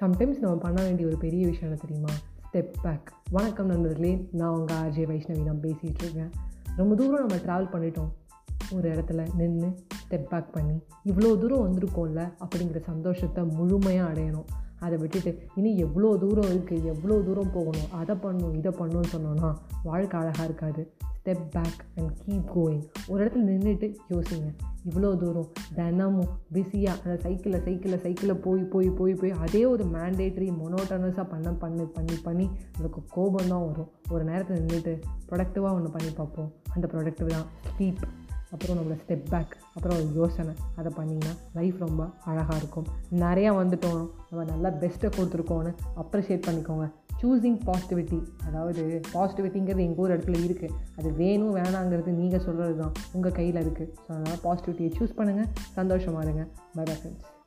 Sometimes நம்ம பண்ண வேண்டிய ஒரு பெரிய விஷயம் என்ன தெரியுமா? ஸ்டெப் பேக் வணக்கம் நண்பர்களே நான் உங்கள் ஆர்ஜே வைஷ்ணவி. நான் பேசிகிட்டு இருக்கேன். ரொம்ப தூரம் நம்ம ட்ராவல் பண்ணிட்டோம். ஒரு இடத்துல நின்று ஸ்டெப் பேக் பண்ணி இவ்வளோ தூரம் வந்திருக்கோம்ல அப்படிங்கிற சந்தோஷத்தை முழுமையாக அடையணும். அதை விட்டுட்டு இனி எவ்வளோ தூரம் இருக்குது எவ்வளோ தூரம் போகணும் அதை பண்ணணும் இதை பண்ணணும்னு சொன்னோன்னா வாழ்க்கை அழகாக இருக்காது. Step back and keep going ஒரு இடத்துல நின்றுட்டு யோசிங்க. இவ்வளோ தூரம் தினமும் பிஸியாக அந்த சைக்கிளில் சைக்கிளில் சைக்கிளில் போய் போய் போய் போய் அதே ஒரு மேண்டேட்ரி மொனோட்டனஸாக பண்ண பண்ணி பண்ணி பண்ணி நம்மளுக்கு கோபம் தான் வரும். ஒரு நேரத்தில் நின்றுட்டு ப்ரொடக்டிவாக ஒன்று பண்ணி பார்ப்போம். அந்த ப்ரொடக்டிவ் தான். ஸ்டீப் அப்புறம் நம்மளோட ஸ்டெப் பேக் அப்புறம் ஒரு யோசனை. அதை பண்ணிங்கன்னா லைஃப் ரொம்ப அழகாக இருக்கும். நிறையா வந்துட்டோம். நம்ம நல்லா பெஸ்ட்டை கொடுத்துருக்கோன்னு அப்ரிஷியேட் பண்ணிக்கோங்க. சூஸிங் பாசிட்டிவிட்டி அதாவது பாசிட்டிவிட்டிங்கிறது எங்கள் ஒரு இடத்துல இருக்குது அது வேணும் வேணாங்கிறது நீங்கள் சொல்கிறது தான் உங்கள் கையில் இருக்குது ஸோ அதனால் பாசிட்டிவிட்டியை சூஸ் பண்ணுங்கள் சந்தோஷமாக இருங்க. By bye friends